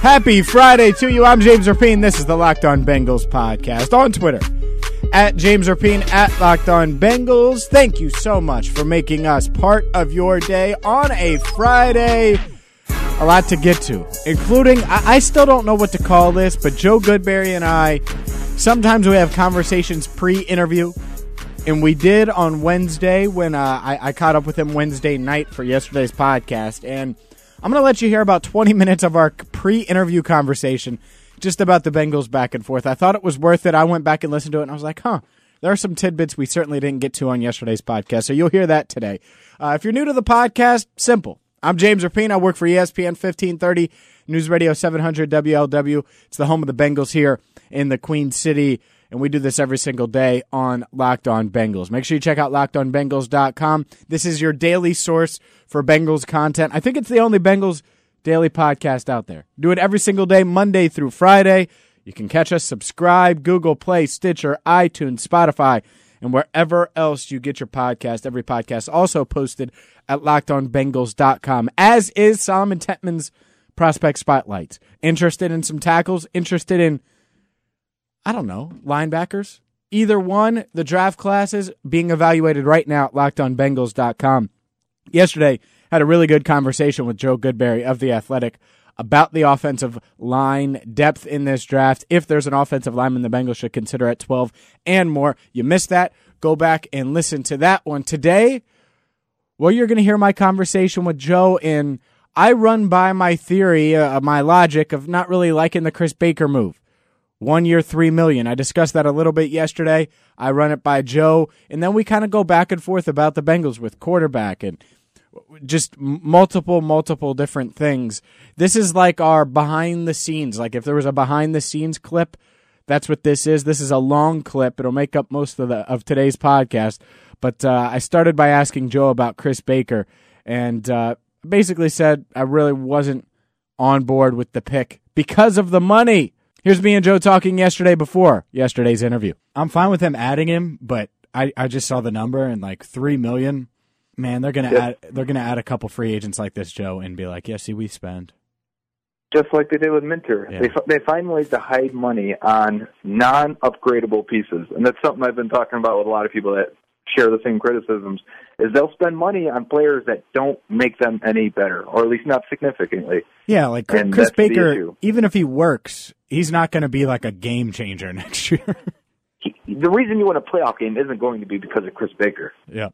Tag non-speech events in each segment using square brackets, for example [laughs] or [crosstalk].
Happy Friday to you. I'm James Rapien. This is the Locked On Bengals podcast on Twitter at James Rapien at Locked On Bengals. Thank you so much for making us part of your day on a Friday. A lot to get to, including I, I still don't know what to call this, but Joe Goodberry and I sometimes we have conversations pre-interview, and we did on Wednesday when uh, I, I caught up with him Wednesday night for yesterday's podcast, and I'm going to let you hear about 20 [laughs] minutes of our pre-interview conversation just about the Bengals back and forth. I thought it was worth it. I went back and listened to it, and I was like, huh. There are some tidbits we certainly didn't get to on yesterday's podcast, so you'll hear that today. Uh, if you're new to the podcast, simple. I'm James Rapien. I work for ESPN 1530 News Radio 700 WLW. It's the home of the Bengals here in the Queen City, and we do this every single day on Locked On Bengals. Make sure you check out lockedonbengals.com. This is your daily source for Bengals content. I think it's the only Bengals daily podcast out there. Do it every single day, Monday through Friday. You can catch us, subscribe, Google Play, Stitcher, iTunes, Spotify, and wherever else you get your podcast. Every podcast also posted at lockedonbengals.com, as is Solomon Tetman's prospect spotlights. Interested in some tackles? Interested in, I don't know, linebackers? Either one, the draft classes being evaluated right now at lockedonbengals.com. Yesterday, had a really good conversation with Joe Goodberry of The Athletic about the offensive line depth in this draft. If there's an offensive lineman the Bengals should consider at 12 and more. You missed that. Go back and listen to that one. Today, well, you're going to hear my conversation with Joe and I run by my theory, uh, my logic of not really liking the Chris Baker move. One year, three million. I discussed that a little bit yesterday. I run it by Joe, and then we kind of go back and forth about the Bengals with quarterback and just multiple, multiple different things. This is like our behind the scenes. Like if there was a behind the scenes clip, that's what this is. This is a long clip. It'll make up most of the of today's podcast. But uh, I started by asking Joe about Chris Baker, and uh, basically said I really wasn't on board with the pick because of the money. Here's me and Joe talking yesterday before yesterday's interview. I'm fine with him adding him, but I, I just saw the number and like three million. Man, they're gonna Yeah. add they're gonna add a couple free agents like this, Joe, and be like, yeah, see, we spend. just like they did with Minter. Yeah. They fi- they find ways to hide money on non-upgradable pieces, and that's something I've been talking about with a lot of people that share the same criticisms. Is they'll spend money on players that don't make them any better, or at least not significantly. Yeah, like Chris, And Chris Baker, even if he works, he's not going to be like a game changer [laughs] next year. The reason you win a playoff game isn't going to be because of Chris Baker. yeah.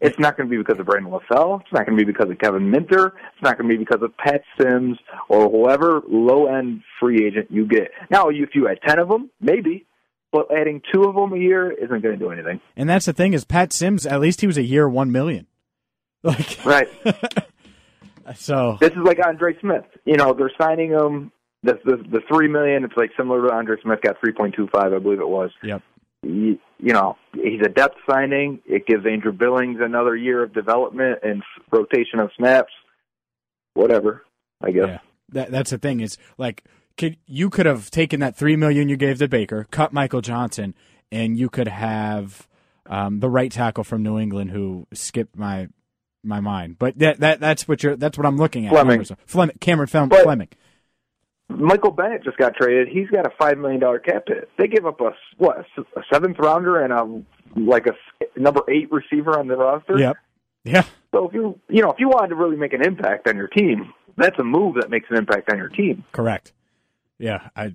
It's not going to be because of Brandon LaFell. It's not going to be because of Kevin Minter. It's not going to be because of Pat Sims or whoever low-end free agent you get. Now, if you had ten of them, maybe, but adding two of them a year isn't going to do anything. And that's the thing is Pat Sims, at least he was a year one million. [laughs] Like Right. [laughs] so this is like Andre Smith. You know, they're signing him. The, the the three million. It's like similar to Andre Smith got three point two five, I believe it was. Yep. You, you know, he's a depth signing. It gives Andrew Billings another year of development and rotation of snaps. Whatever, I guess. Yeah, that that's the thing. Is like could you could have taken that three million you gave to Baker, cut Michael Johnson, and you could have um, the right tackle from New England who skipped my my mind. But that that that's what you're that's what I'm looking at. Fleming. Fleming, Cameron Fel- But- Fleming. Michael Bennett just got traded. He's got a five million dollar cap hit. They give up a what a seventh rounder and a like a number eight receiver on the roster. Yep. Yeah. So if you you know if you wanted to really make an impact on your team, that's a move that makes an impact on your team. Correct. Yeah. I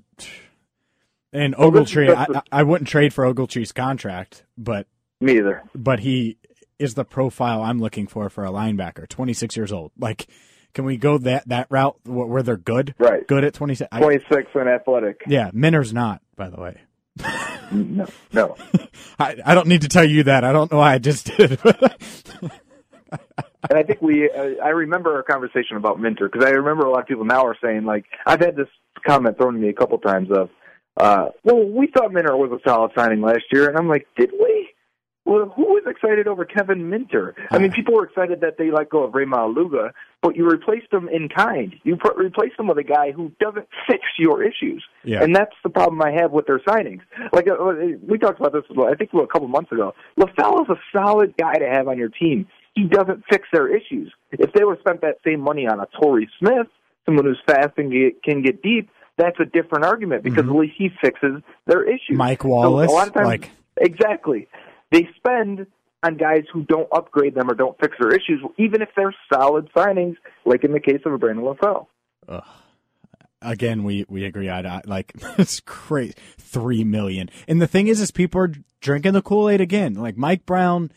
and Well, this is Ogletree. I, I wouldn't trade for Ogletree's contract, but Me either. but he is the profile I'm looking for for a linebacker. 26 years old. Like, can we go that that route where they're good? Right. Good at 26. I- Twenty six and athletic. yeah, Minter's not, by the way. No, no. [laughs] I, I don't need to tell you that. I don't know why I just did. It. [laughs] And I think we, uh, I remember our conversation about Minter because I remember a lot of people now are saying like, I've had this comment thrown at me a couple times of, uh, well, we thought Minter was a solid signing last year, and I'm like, did we? Well, who was excited over Kevin Minter? I mean, people were excited that they let go of Ray Luga, but you replaced him in kind. You put, replaced him with a guy who doesn't fix your issues, Yeah. and that's the problem I have with their signings. Like uh, uh, we talked about this, I think a couple months ago. LaFell is a solid guy to have on your team. He doesn't fix their issues. If they would have spent that same money on a Torrey Smith, someone who's fast and get, can get deep, that's a different argument because at least he fixes their issues. Mm-hmm. Mike So Wallace, a lot of times, like- exactly, they spend on guys who don't upgrade them or don't fix their issues, even if they're solid signings, like in the case of a Brandon LaFell. again we we agree. To like [laughs] it's great three million. And the thing is is people are drinking the kool-aid again. Like mike brown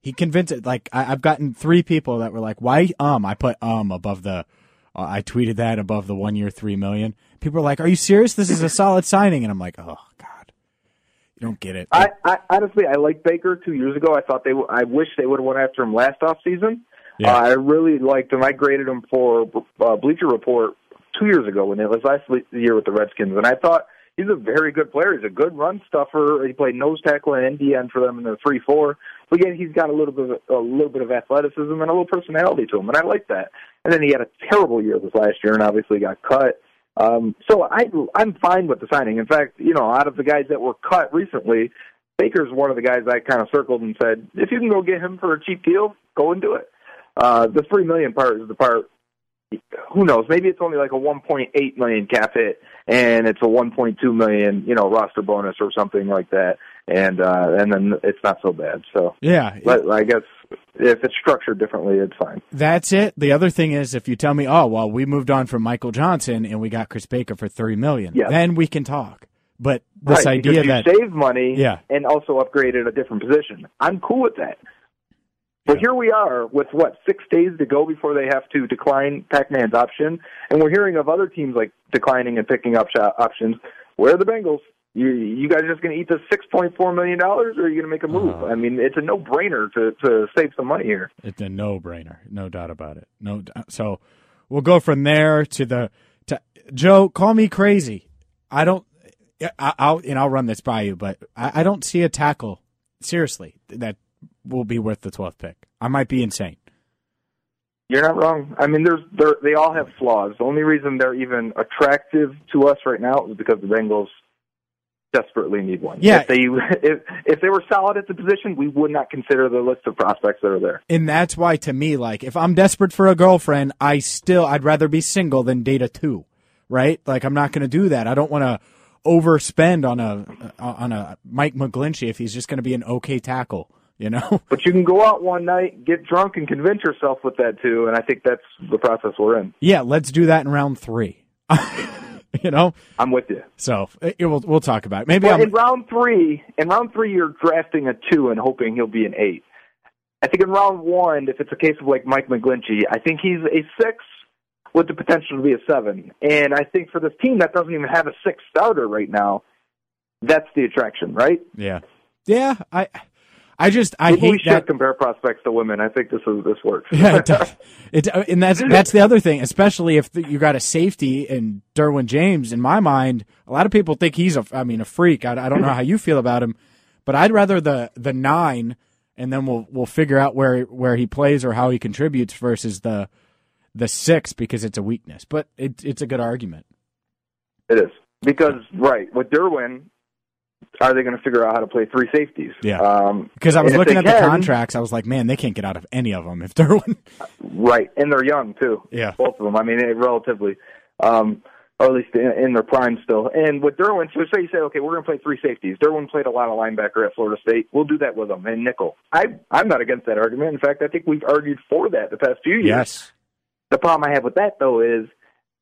he convinced it. Like I, i've gotten three people that were like why um i put um above the uh, i tweeted that above the one year three million. People are like are you serious? This is a solid signing. And i'm like oh god you don't get it I, I honestly, I liked Baker two years ago. I thought they, w- I wish they would have went after him last off season. Yeah. Uh, I really liked him. I graded him for uh, Bleacher Report two years ago when it was last year with the Redskins, and I thought he's a very good player. He's a good run stuffer. He played nose tackle and NDN for them in the three four. But yet he's got a little bit of a little bit of athleticism and a little personality to him, and I like that. And then he had a terrible year this last year, and obviously got cut. Um, so I I'm fine with the signing. In fact, you know, out of the guys that were cut recently, Baker's one of the guys I kind of circled and said, if you can go get him for a cheap deal, go and do it. Uh, the three million part is the part. Who knows? Maybe it's only like a 1.8 million cap hit, and it's a 1.2 million, you know, roster bonus or something like that, and uh, and then it's not so bad. So, yeah but I guess if it's structured differently, it's fine. That's it. The other thing is, if you tell me, oh well, we moved on from Michael Johnson and we got Chris Baker for three million, Yeah. then we can talk. But this right, idea that you save money Yeah. and also upgrade upgraded a different position. I'm cool with that. But here we are with what six days to go before they have to decline Pac-Man's option, and we're hearing of other teams like declining and picking up options. Where are the Bengals? You you guys just going to eat the six point four million dollars, or are you going to make a move? Uh-huh. I mean, it's a no-brainer to to save some money here. it's a no-brainer, no doubt about it. No, so we'll go from there to the to Joe. Call me crazy. I don't. I, I'll and I'll run this by you, but I, I don't see a tackle seriously that will be worth the twelfth pick. I might be insane. You're not wrong. I mean, there's they all have flaws. The only reason they're even attractive to us right now is because the Bengals desperately need one. Yeah. If they [laughs] if if they were solid at the position, we would not consider the list of prospects that are there. And that's why, to me, like if I'm desperate for a girlfriend, I still I'd rather be single than date a two, right? Like I'm not going to do that. I don't want to overspend on a uh, on a Mike McGlinchey if he's just going to be an okay tackle, you know? [laughs] But you can go out one night, get drunk, and convince yourself with that too. And I think that's the process we're in. yeah, let's do that in round three. [laughs] [laughs] you know, I'm with you. so eh, it, we'll we'll talk about it. Maybe Well, in round three, in round three, you're drafting a two and hoping he'll be an eight. I think in round one, if it's a case of like Mike McGlinchey, I think he's a six with the potential to be a seven. And I think for this team that doesn't even have a six starter right now, that's the attraction, right? yeah, yeah. I I just I Maybe we hate should that. compare prospects to women. I think this is this works. [laughs] Yeah, it does. [laughs] It, and that's that's the other thing, especially if you got a safety in Derwin James. In my mind, a lot of people think he's a, I mean, a freak. I, I don't know how you feel about him, but I'd rather the the nine, and then we'll we'll figure out where where he plays or how he contributes versus the the six because it's a weakness. But it, it's a good argument. It is because right with Derwin, are they going to figure out how to play three safeties? Yeah. Um, Because I was looking at the contracts, I was like, man, they can't get out of any of them if Derwin. [laughs] Right, and they're young too. Yeah. both of them. I mean, eh, relatively, um, or at least in, in their prime still. And with Derwin, so say you say, okay, we're going to play three safeties. Derwin played a lot of linebacker at Florida State. We'll do that with him and nickel. I I'm not against that argument. In fact, I think we've argued for that the past few years. yes. The problem I have with that though is,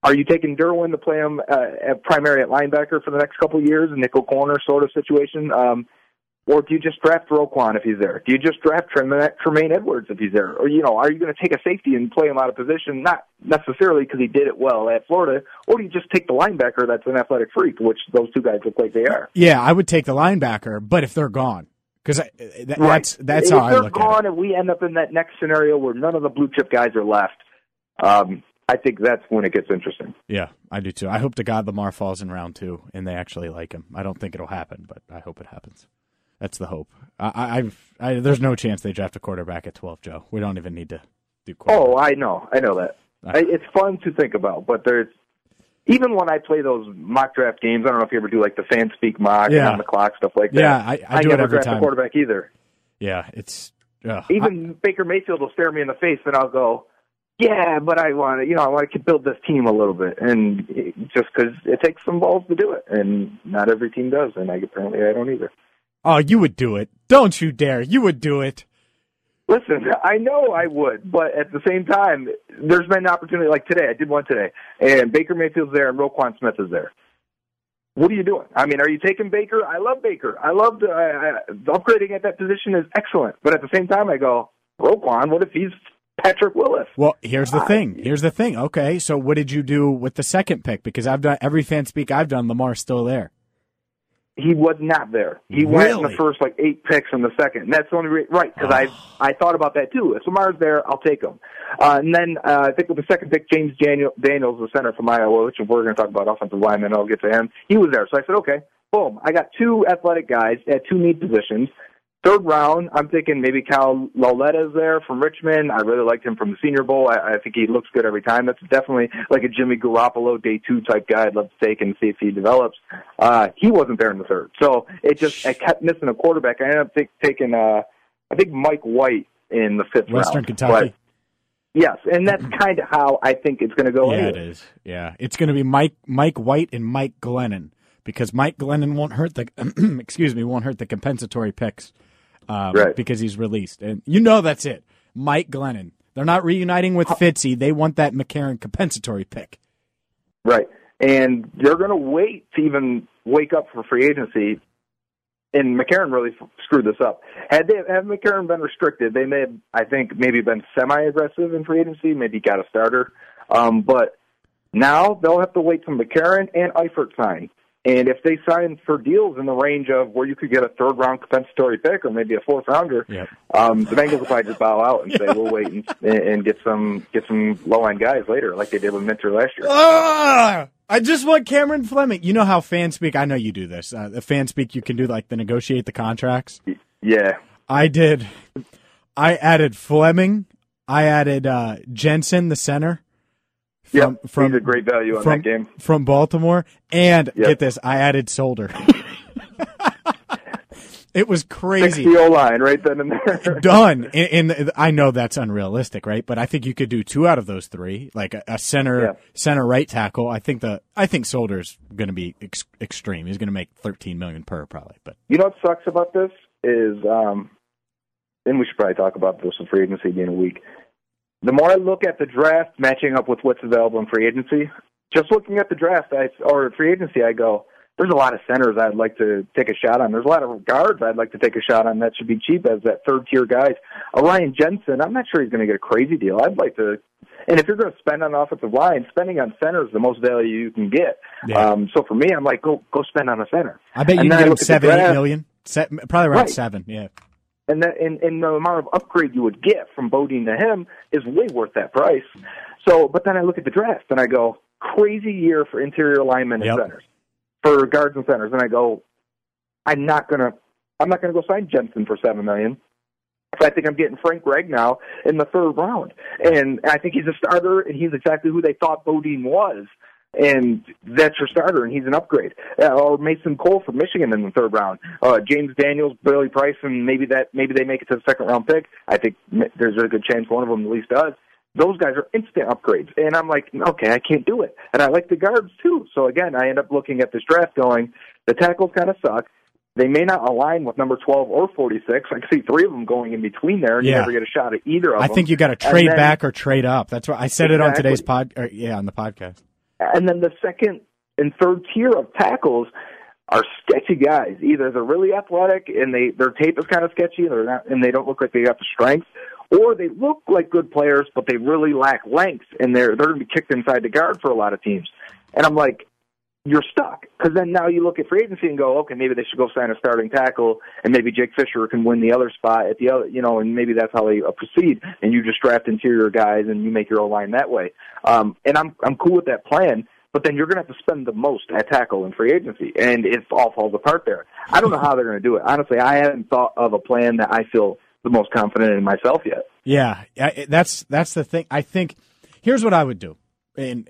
are you taking Derwin to play him uh, at primary at linebacker for the next couple of years, a nickel corner sort of situation? Um, or do you just draft Roquan if he's there? Do you just draft Tremaine, Edmunds if he's there? Or, you know, are you going to take a safety and play him out of position, not necessarily because he did it well at Florida, or do you just take the linebacker that's an athletic freak, which those two guys look like they are? Yeah, I would take the linebacker, but if they're gone, because that, that's that's if how I they're look gone at it. and we end up in that next scenario where none of the blue chip guys are left, um, I think that's when it gets interesting. Yeah, I do too. I hope to God Lamar falls in round two and they actually like him. I don't think it'll happen, but I hope it happens. That's the hope. I, I've, I, there's no chance they draft a quarterback at 12, Joe. We don't even need to do. Oh, I know, I know that. I, it's fun to think about, but there's even when I play those mock draft games. I don't know if you ever do like the fan speak mock Yeah. and on the clock stuff like that. Yeah, I- I do it never every draft time. a quarterback either. Yeah, it's. Even Baker Mayfield will stare me in the face, and I'll go, "Yeah, but I want to, you know, I want to build this team a little bit, and it, just because it takes some balls to do it, and not every team does, and I apparently I don't either." oh, you would do it. Don't you dare. You would do it. Listen, I know I would, but at the same time, there's been an opportunity like today. I did one today, and Baker Mayfield's there, and Roquan Smith is there. What are you doing? I mean, are you taking Baker? I love Baker. I love the, uh, the upgrading at that position is excellent, but at the same time, I go Roquan. What if he's Patrick Willis? Well, here's the thing. Here's the thing. Okay, so what did you do with the second pick? Because I've done every fan speak I've done. Lamar's still there. He was not there. He went in the first like eight picks in the second. And that's the only re- right because I I thought about that too. If Lamar's there, I'll take him. Uh, and then uh, I think with the second pick, James Daniel, Daniels, the center from Iowa, which we're going to talk about offensive lineman. I'll get to him. He was there, so I said, okay, boom. I got two athletic guys at two need positions. Third round, I'm thinking maybe Kyle Lauletta is there from Richmond. I really liked him from the Senior Bowl. I, I think he looks good every time. That's definitely like a Jimmy Garoppolo day two type guy. I'd love to take and see if he develops. Uh, he wasn't there in the third, so it just I kept missing a quarterback. I ended up think, taking uh, I think Mike White in the fifth Western round. Kentucky. But, yes, and that's [clears throat] kind of how I think it's going to go. Yeah, it anyway. is. Yeah, it's going to be Mike Mike White and Mike Glennon because Mike Glennon won't hurt the [clears throat] excuse me won't hurt the compensatory picks um, Right. because he's released, and you know that's it. Mike Glennon. They're not reuniting with Fitzy. They want that McCarron compensatory pick. Right. And they're going to wait to even wake up for free agency. And McCarron really f- screwed this up. Had they had McCarron been restricted, they may have, I think, maybe been semi-aggressive in free agency, maybe got a starter. Um, but now they'll have to wait till McCarron and Eifert sign. And if they sign for deals in the range of where you could get a third round compensatory pick or maybe a fourth rounder, Yep. um, the Bengals will probably just bow out and say we'll wait and, and get some get some low end guys later, like they did with Minter last year. Ah, I just want Cameron Fleming. You know how fans speak. I know you do this. Uh, the fan speak. You can do like the negotiate the contracts. Yeah, I did. I added Fleming. I added uh, Jensen, the center. Yeah, he's a great value on from, that game. from Baltimore. And Yep. get this, I added Solder. [laughs] it was crazy. Sixty O line right then and there. [laughs] Done. And, and I know that's unrealistic, right? But I think you could do two out of those three, like a, a center, Yeah. center right tackle. I think the I think Solder's going to be ex- extreme. He's going to make thirteen million per probably. But You know what sucks about this is, um, and we should probably talk about this in free agency in a week. The more I look at the draft matching up with what's available in free agency, just looking at the draft I, or free agency, I go, there's a lot of centers I'd like to take a shot on. There's a lot of guards I'd like to take a shot on that should be cheap as that third tier guys. Orion Jensen, I'm not sure he's going to get a crazy deal. I'd like to, and if you're going to spend on offensive line, spending on center is the most value you can get. Yeah. Um, so for me, I'm like, go go spend on a center. I bet you And can get him look at the seven, eight million. Se- probably around Right. seven. Yeah. And that and, and the amount of upgrade you would get from Bodine to him is way worth that price. So, but then I look at the draft and I go, crazy year for interior linemen and Yep. centers, for guards and centers, and I go, I'm not gonna, I'm not gonna go sign Jensen for seven million. So I think I'm getting Frank Gregg now in the third round, and I think he's a starter, and he's exactly who they thought Bodine was. And that's your starter, and he's an upgrade. Uh, or Mason Cole from Michigan in the third round. Uh, James Daniels, Billy Price, and maybe that maybe they make it to the second round pick. I think there's a good chance one of them at least does. Those guys are instant upgrades, and I'm like, okay, I can't do it. And I like the guards too. So again, I end up looking at this draft going, the tackles kind of suck. They may not align with number 12 or 46. I can see three of them going in between there, and Yeah. you never get a shot at either of I them. I think you got to trade then- back or trade up. That's what I said it on today's pod. Or, yeah, on the podcast. And then the second and third tier of tackles are sketchy guys. Either they're really athletic and they their tape is kind of sketchy, and they're not, and they don't look like they got the strength, or they look like good players but they really lack length, and they're they're going to be kicked inside the guard for a lot of teams. And I'm like, you're stuck. Because then now you look at free agency and go, okay, maybe they should go sign a starting tackle, and maybe Jake Fisher can win the other spot at the other, you know, and maybe that's how they uh, proceed. And you just draft interior guys and you make your O line that way. Um, and I'm I'm cool with that plan. But then you're going to have to spend the most at tackle in free agency, and it all falls apart there. I don't know how they're going to do it. Honestly, I haven't thought of a plan that I feel the most confident in myself yet. Yeah, that's that's the thing. I think here's what I would do, and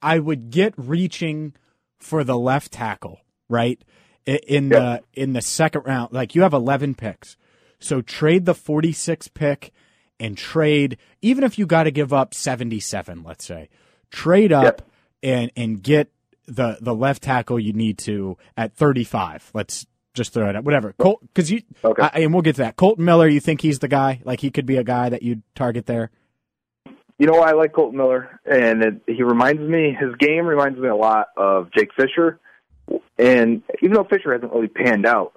I would get reaching for the left tackle, right? In the in the second round, like you have 11 picks. So trade the 46 pick and trade even if you got to give up 77, let's say. Trade up and and get the the left tackle you need to at 35. Let's just throw it out. Whatever. Colt cuz you okay. I, and we'll get to that. Kolton Miller, you think he's the guy? Like he could be a guy that you'd target there? You know, I like Kolton Miller, and it, he reminds me. His game reminds me a lot of Jake Fisher. And even though Fisher hasn't really panned out,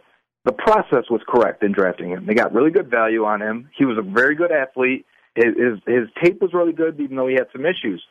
the process was correct in drafting him. They got really good value on him. He was a very good athlete. His, his tape was really good, even though he had some issues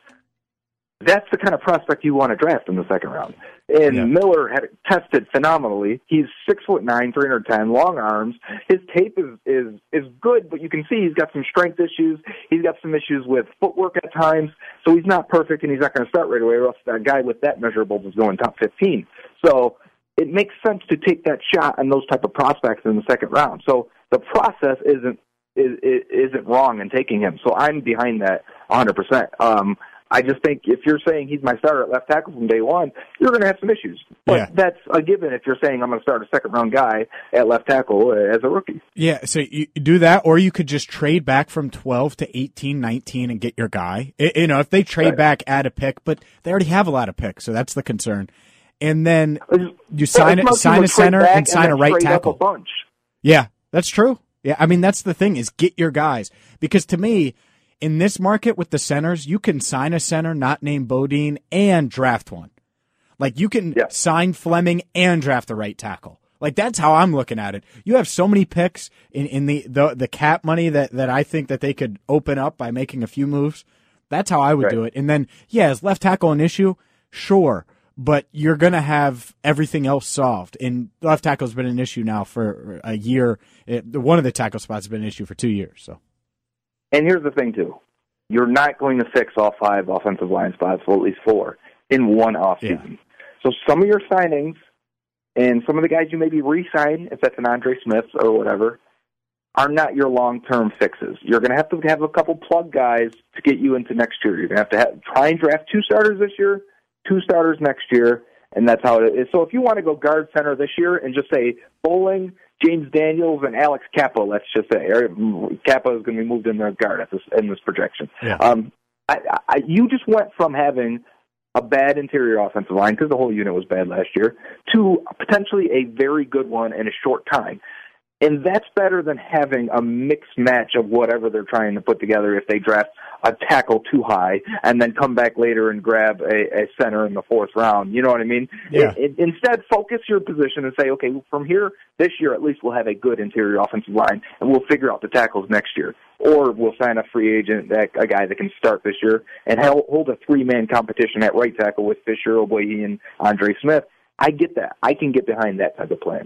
that's the kind of prospect you want to draft in the second round. And yeah. Miller had tested phenomenally. He's six foot nine, three hundred ten, long arms. His tape is is is good, but you can see he's got some strength issues. He's got some issues with footwork at times. So he's not perfect, and he's not going to start right away. Or else that guy with that measurables is going top fifteen. So it makes sense to take that shot on those type of prospects in the second round. So the process isn't is, isn't wrong in taking him. So I'm behind that 100%. Um, I just think if you're saying he's my starter at left tackle from day one, you're going to have some issues. But yeah. that's a given if you're saying I'm going to start a second round guy at left tackle uh, as a rookie. Yeah, so you do that, or you could just trade back from 12 to 18, 19 and get your guy. You know, if they trade right. back, add a pick, but they already have a lot of picks, so that's the concern. And then you sign it, sign a center and sign and a right tackle. A bunch. Yeah, that's true. Yeah, I mean that's the thing is get your guys because to me in this market with the centers, you can sign a center not named Bodine and draft one. Like you can yeah. sign Fleming and draft the right tackle. Like that's how I'm looking at it. You have so many picks in, in the, the the cap money that, that I think that they could open up by making a few moves. That's how I would right. do it. And then yeah, is left tackle an issue? Sure. But you're gonna have everything else solved. And left tackle's been an issue now for a year. It, one of the tackle spots has been an issue for two years. So and here's the thing, too. You're not going to fix all five offensive line spots, well, at least four, in one offseason. Yeah. So some of your signings and some of the guys you maybe re-sign, if that's an Andre Smith or whatever, are not your long-term fixes. You're going to have to have a couple plug guys to get you into next year. You're going to have to have, try and draft two starters this year, two starters next year, and that's how it is. So if you want to go guard center this year and just say Boling, James Daniels, and Alex Cappa, let's just say, Cappa is going to be moved in the guard at this in this projection. Yeah. Um, I, I, you just went from having a bad interior offensive line because the whole unit was bad last year to potentially a very good one in a short time. And that's better than having a mixed match of whatever they're trying to put together if they draft a tackle too high and then come back later and grab a, a center in the fourth round. You know what I mean? Yeah. It, it, instead, focus your position and say, okay, from here, this year at least we'll have a good interior offensive line and we'll figure out the tackles next year. Or we'll sign a free agent, that, a guy that can start this year and hold a three man competition at right tackle with Fisher, Ogbuehi, and Andre Smith. I get that. I can get behind that type of plan.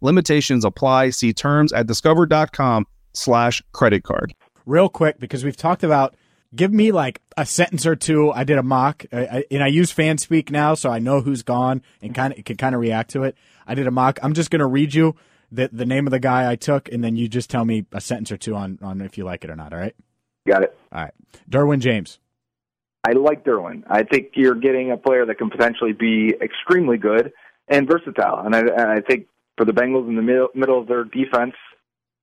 Limitations apply. See terms at discover.com slash credit card. Real quick, because we've talked about give me like a sentence or two. I did a mock, I, and I use FanSpeak now, so I know who's gone and kind of can kind of react to it. I did a mock. I'm just going to read you the the name of the guy I took, and then you just tell me a sentence or two on on if you like it or not. All right. Got it. All right. Derwin James. I like Derwin. I think you're getting a player that can potentially be extremely good and versatile, and I, and I think for the Bengals in the middle, middle of their defense.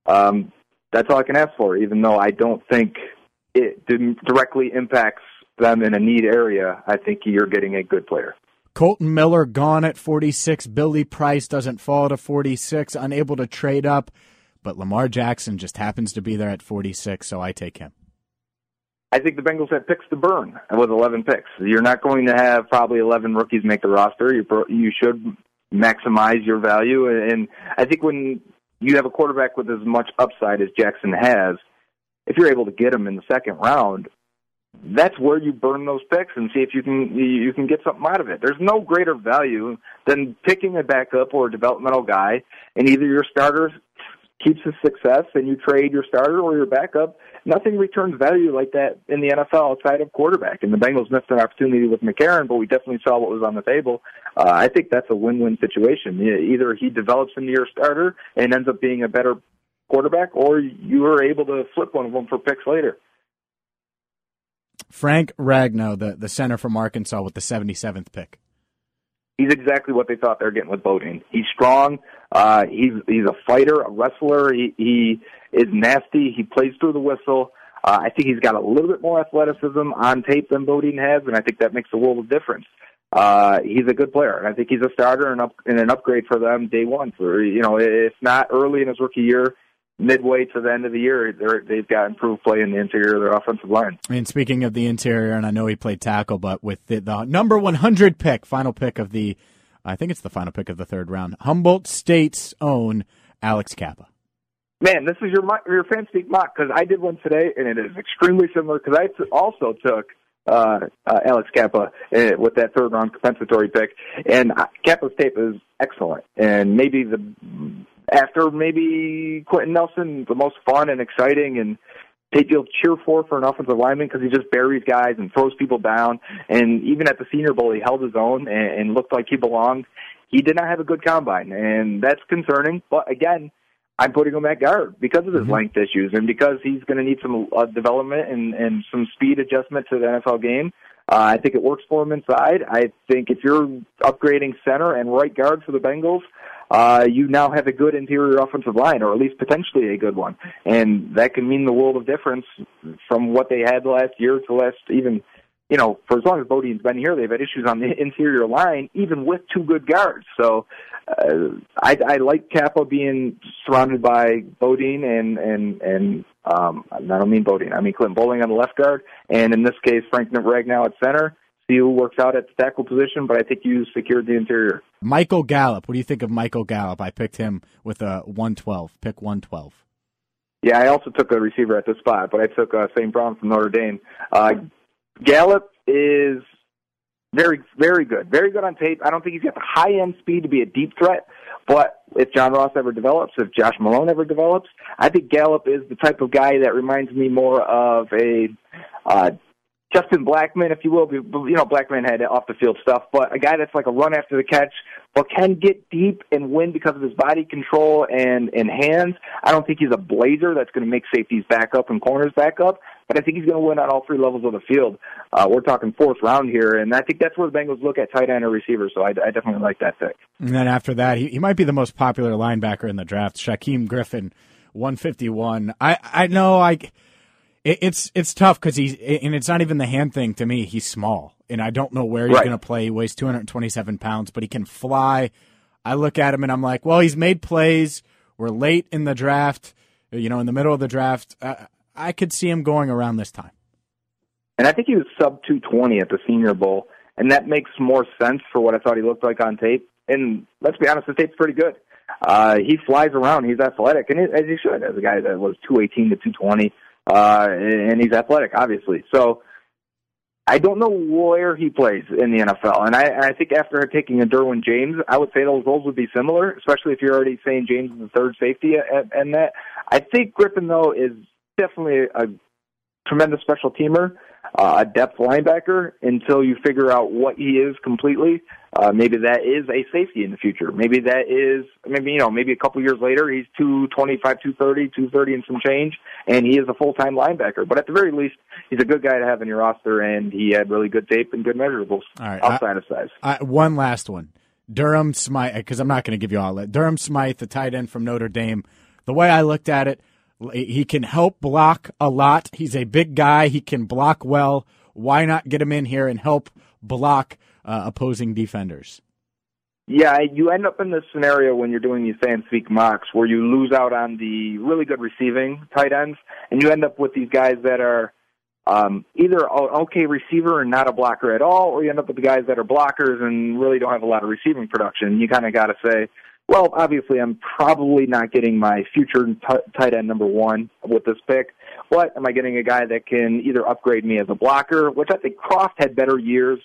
Um, that's all I can ask for, even though I don't think it directly impacts them in a need area. I think you're getting a good player. Kolton Miller gone at 46. Billy Price doesn't fall to 46, unable to trade up. But Lamar Jackson just happens to be there at 46, so I take him. I think the Bengals have picks to burn with 11 picks. You're not going to have probably 11 rookies make the roster. You you should maximize your value, and I think when you have a quarterback with as much upside as Jackson has, if you're able to get him in the second round, that's where you burn those picks and see if you can you can get something out of it. There's no greater value than picking a backup or a developmental guy, and either your starter keeps his success and you trade your starter or your backup. Nothing returns value like that in the NFL outside of quarterback. And the Bengals missed an opportunity with McCarron, but we definitely saw what was on the table. Uh, I think that's a win-win situation. Either he develops into your starter and ends up being a better quarterback, or you are able to flip one of them for picks later. Frank Ragnow, the, the center from Arkansas, with the 77th pick. He's exactly what they thought they were getting with Bodine. He's strong. Uh, he's he's a fighter, a wrestler. He, he is nasty. He plays through the whistle. Uh, I think he's got a little bit more athleticism on tape than Bodine has, and I think that makes a world of difference. Uh, he's a good player, and I think he's a starter and, up, and an upgrade for them day one. For you know, if not early in his rookie year, midway to the end of the year, they've got improved play in the interior of their offensive line. And speaking of the interior, and I know he played tackle, but with the, the number 100 pick, final pick of the, I think it's the final pick of the third round, Humboldt State's own Alex Cappa. Man, this is your your fan speak mock because I did one today, and it is extremely similar because I t- also took uh, uh, Alex Cappa uh, with that third round compensatory pick, and uh, Cappa's tape is excellent, and maybe the after maybe Quenton Nelson, the most fun and exciting and tape you'll cheer for for an offensive lineman because he just buries guys and throws people down. And even at the Senior Bowl, he held his own and, and looked like he belonged. He did not have a good combine, and that's concerning. But again, I'm putting him at guard because of his mm-hmm. length issues and because he's going to need some uh, development and, and some speed adjustment to the NFL game. Uh, I think it works for him inside. I think if you're upgrading center and right guard for the Bengals, uh, you now have a good interior offensive line, or at least potentially a good one, and that can mean the world of difference from what they had last year to last even. You know, for as long as Bodine's been here, they've had issues on the [laughs] interior line, even with two good guards. So, uh, I, I like Cappa being surrounded by Bodine and and and um, I don't mean Bodine, I mean Clinton Boling on the left guard, and in this case Frank Ragnow at center who works out at the tackle position, but I think you secured the interior. Michael Gallup. What do you think of Michael Gallup? I picked him with a 112, pick 112. Yeah, I also took a receiver at this spot, but I took uh, St. Brown from Notre Dame. Uh, Gallup is very, very good. Very good on tape. I don't think he's got the high end speed to be a deep threat, but if John Ross ever develops, if Josh Malone ever develops, I think Gallup is the type of guy that reminds me more of a uh, Justin Blackmon, if you will. You know, Blackmon had off the field stuff, but a guy that's like a run after the catch, but can get deep and win because of his body control and and hands. I don't think he's a blazer that's going to make safeties back up and corners back up, but I think he's going to win on all three levels of the field. Uh, we're talking fourth round here, and I think that's where the Bengals look at tight end or receiver. So I, I definitely like that pick. And then after that, he, he might be the most popular linebacker in the draft, Shaquem Griffin, one fifty one. I I know I it, it's it's tough because he's and it's not even the hand thing to me. He's small, and I don't know where he's right. going to play. He weighs 227 pounds, but he can fly. I look at him and I'm like, well, he's made plays. We're late in the draft, you know, in the middle of the draft. Uh, I could see him going around this time. And I think he was sub 220 at the Senior Bowl, and that makes more sense for what I thought he looked like on tape. And let's be honest, the tape's pretty good. Uh, he flies around. He's athletic, and as he should, as a guy that was 218 to 220 uh, and he's athletic, obviously. So I don't know where he plays in the NFL, and I, I think after taking a Derwin James, I would say those roles would be similar, especially if you're already saying James is the third safety at, and that. I think Griffin though is definitely a tremendous special teamer uh, a depth linebacker until you figure out what he is completely. Uh, maybe that is a safety in the future. Maybe that is, maybe, you know, maybe a couple years later, he's 225, 230, 230 and some change, and he is a full-time linebacker. But at the very least, he's a good guy to have in your roster, and he had really good tape and good measurables all right, outside I, of size. I, one last one. Durham Smythe, because I'm not going to give you all that. Durham Smythe, the tight end from Notre Dame. The way I looked at it, he can help block a lot. He's a big guy. He can block well. Why not get him in here and help block uh, opposing defenders. Yeah, you end up in this scenario when you're doing these fan speak mocks where you lose out on the really good receiving tight ends, and you end up with these guys that are um, either an okay receiver and not a blocker at all, or you end up with the guys that are blockers and really don't have a lot of receiving production. You kind of got to say, well, obviously, I'm probably not getting my future t- tight end number one with this pick. But am I getting a guy that can either upgrade me as a blocker, which I think Kroft had better years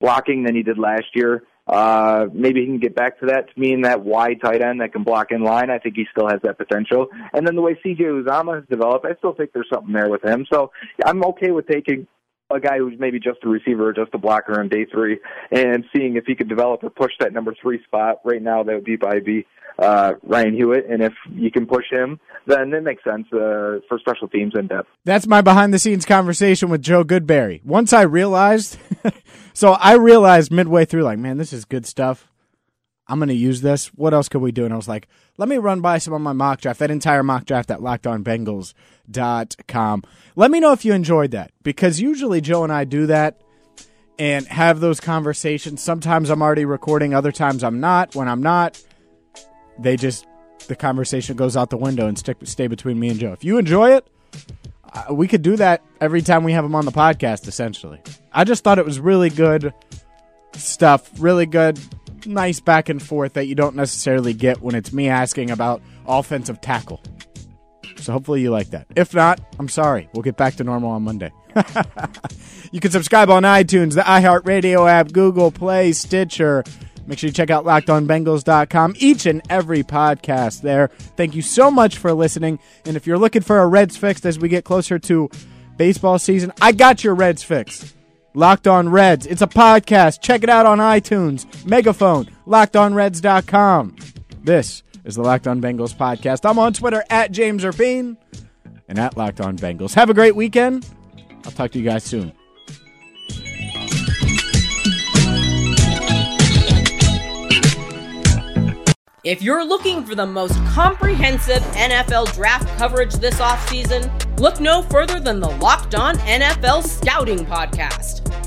blocking than he did last year. Uh, maybe he can get back to that to mean that wide tight end that can block in line. I think he still has that potential. And then the way CJ Uzomah has developed, I still think there's something there with him. So I'm okay with taking a guy who's maybe just a receiver or just a blocker on day three and seeing if he could develop or push that number three spot. Right now, that would be by be uh, Ryan Hewitt, and if you can push him, then it makes sense uh, for special teams in depth. That's my behind the scenes conversation with Joe Goodberry. Once I realized, [laughs] so I realized midway through, like, man, this is good stuff. I'm going to use this. What else could we do? And I was like, let me run by some of my mock draft, that entire mock draft at lockedonbengals.com. Let me know if you enjoyed that because usually Joe and I do that and have those conversations. Sometimes I'm already recording, other times I'm not. When I'm not, they just, the conversation goes out the window and stick, stay between me and Joe. If you enjoy it, uh, we could do that every time we have him on the podcast, essentially. I just thought it was really good stuff, really good nice back and forth that you don't necessarily get when it's me asking about offensive tackle. So hopefully you like that. If not, I'm sorry. We'll get back to normal on Monday. [laughs] you can subscribe on iTunes, the iHeartRadio app, Google Play, Stitcher. Make sure you check out lockedonbengals.com. Each and every podcast there. Thank you so much for listening. And if you're looking for a Reds fix as we get closer to baseball season, I got your Reds fix. Locked On Reds. It's a podcast. Check it out on iTunes, Megaphone, lockedonreds.com. This is the Locked On Bengals podcast. I'm on Twitter at James Rapien and at Locked On Bengals. Have a great weekend. I'll talk to you guys soon. If you're looking for the most comprehensive NFL draft coverage this offseason, look no further than the Locked On NFL Scouting Podcast.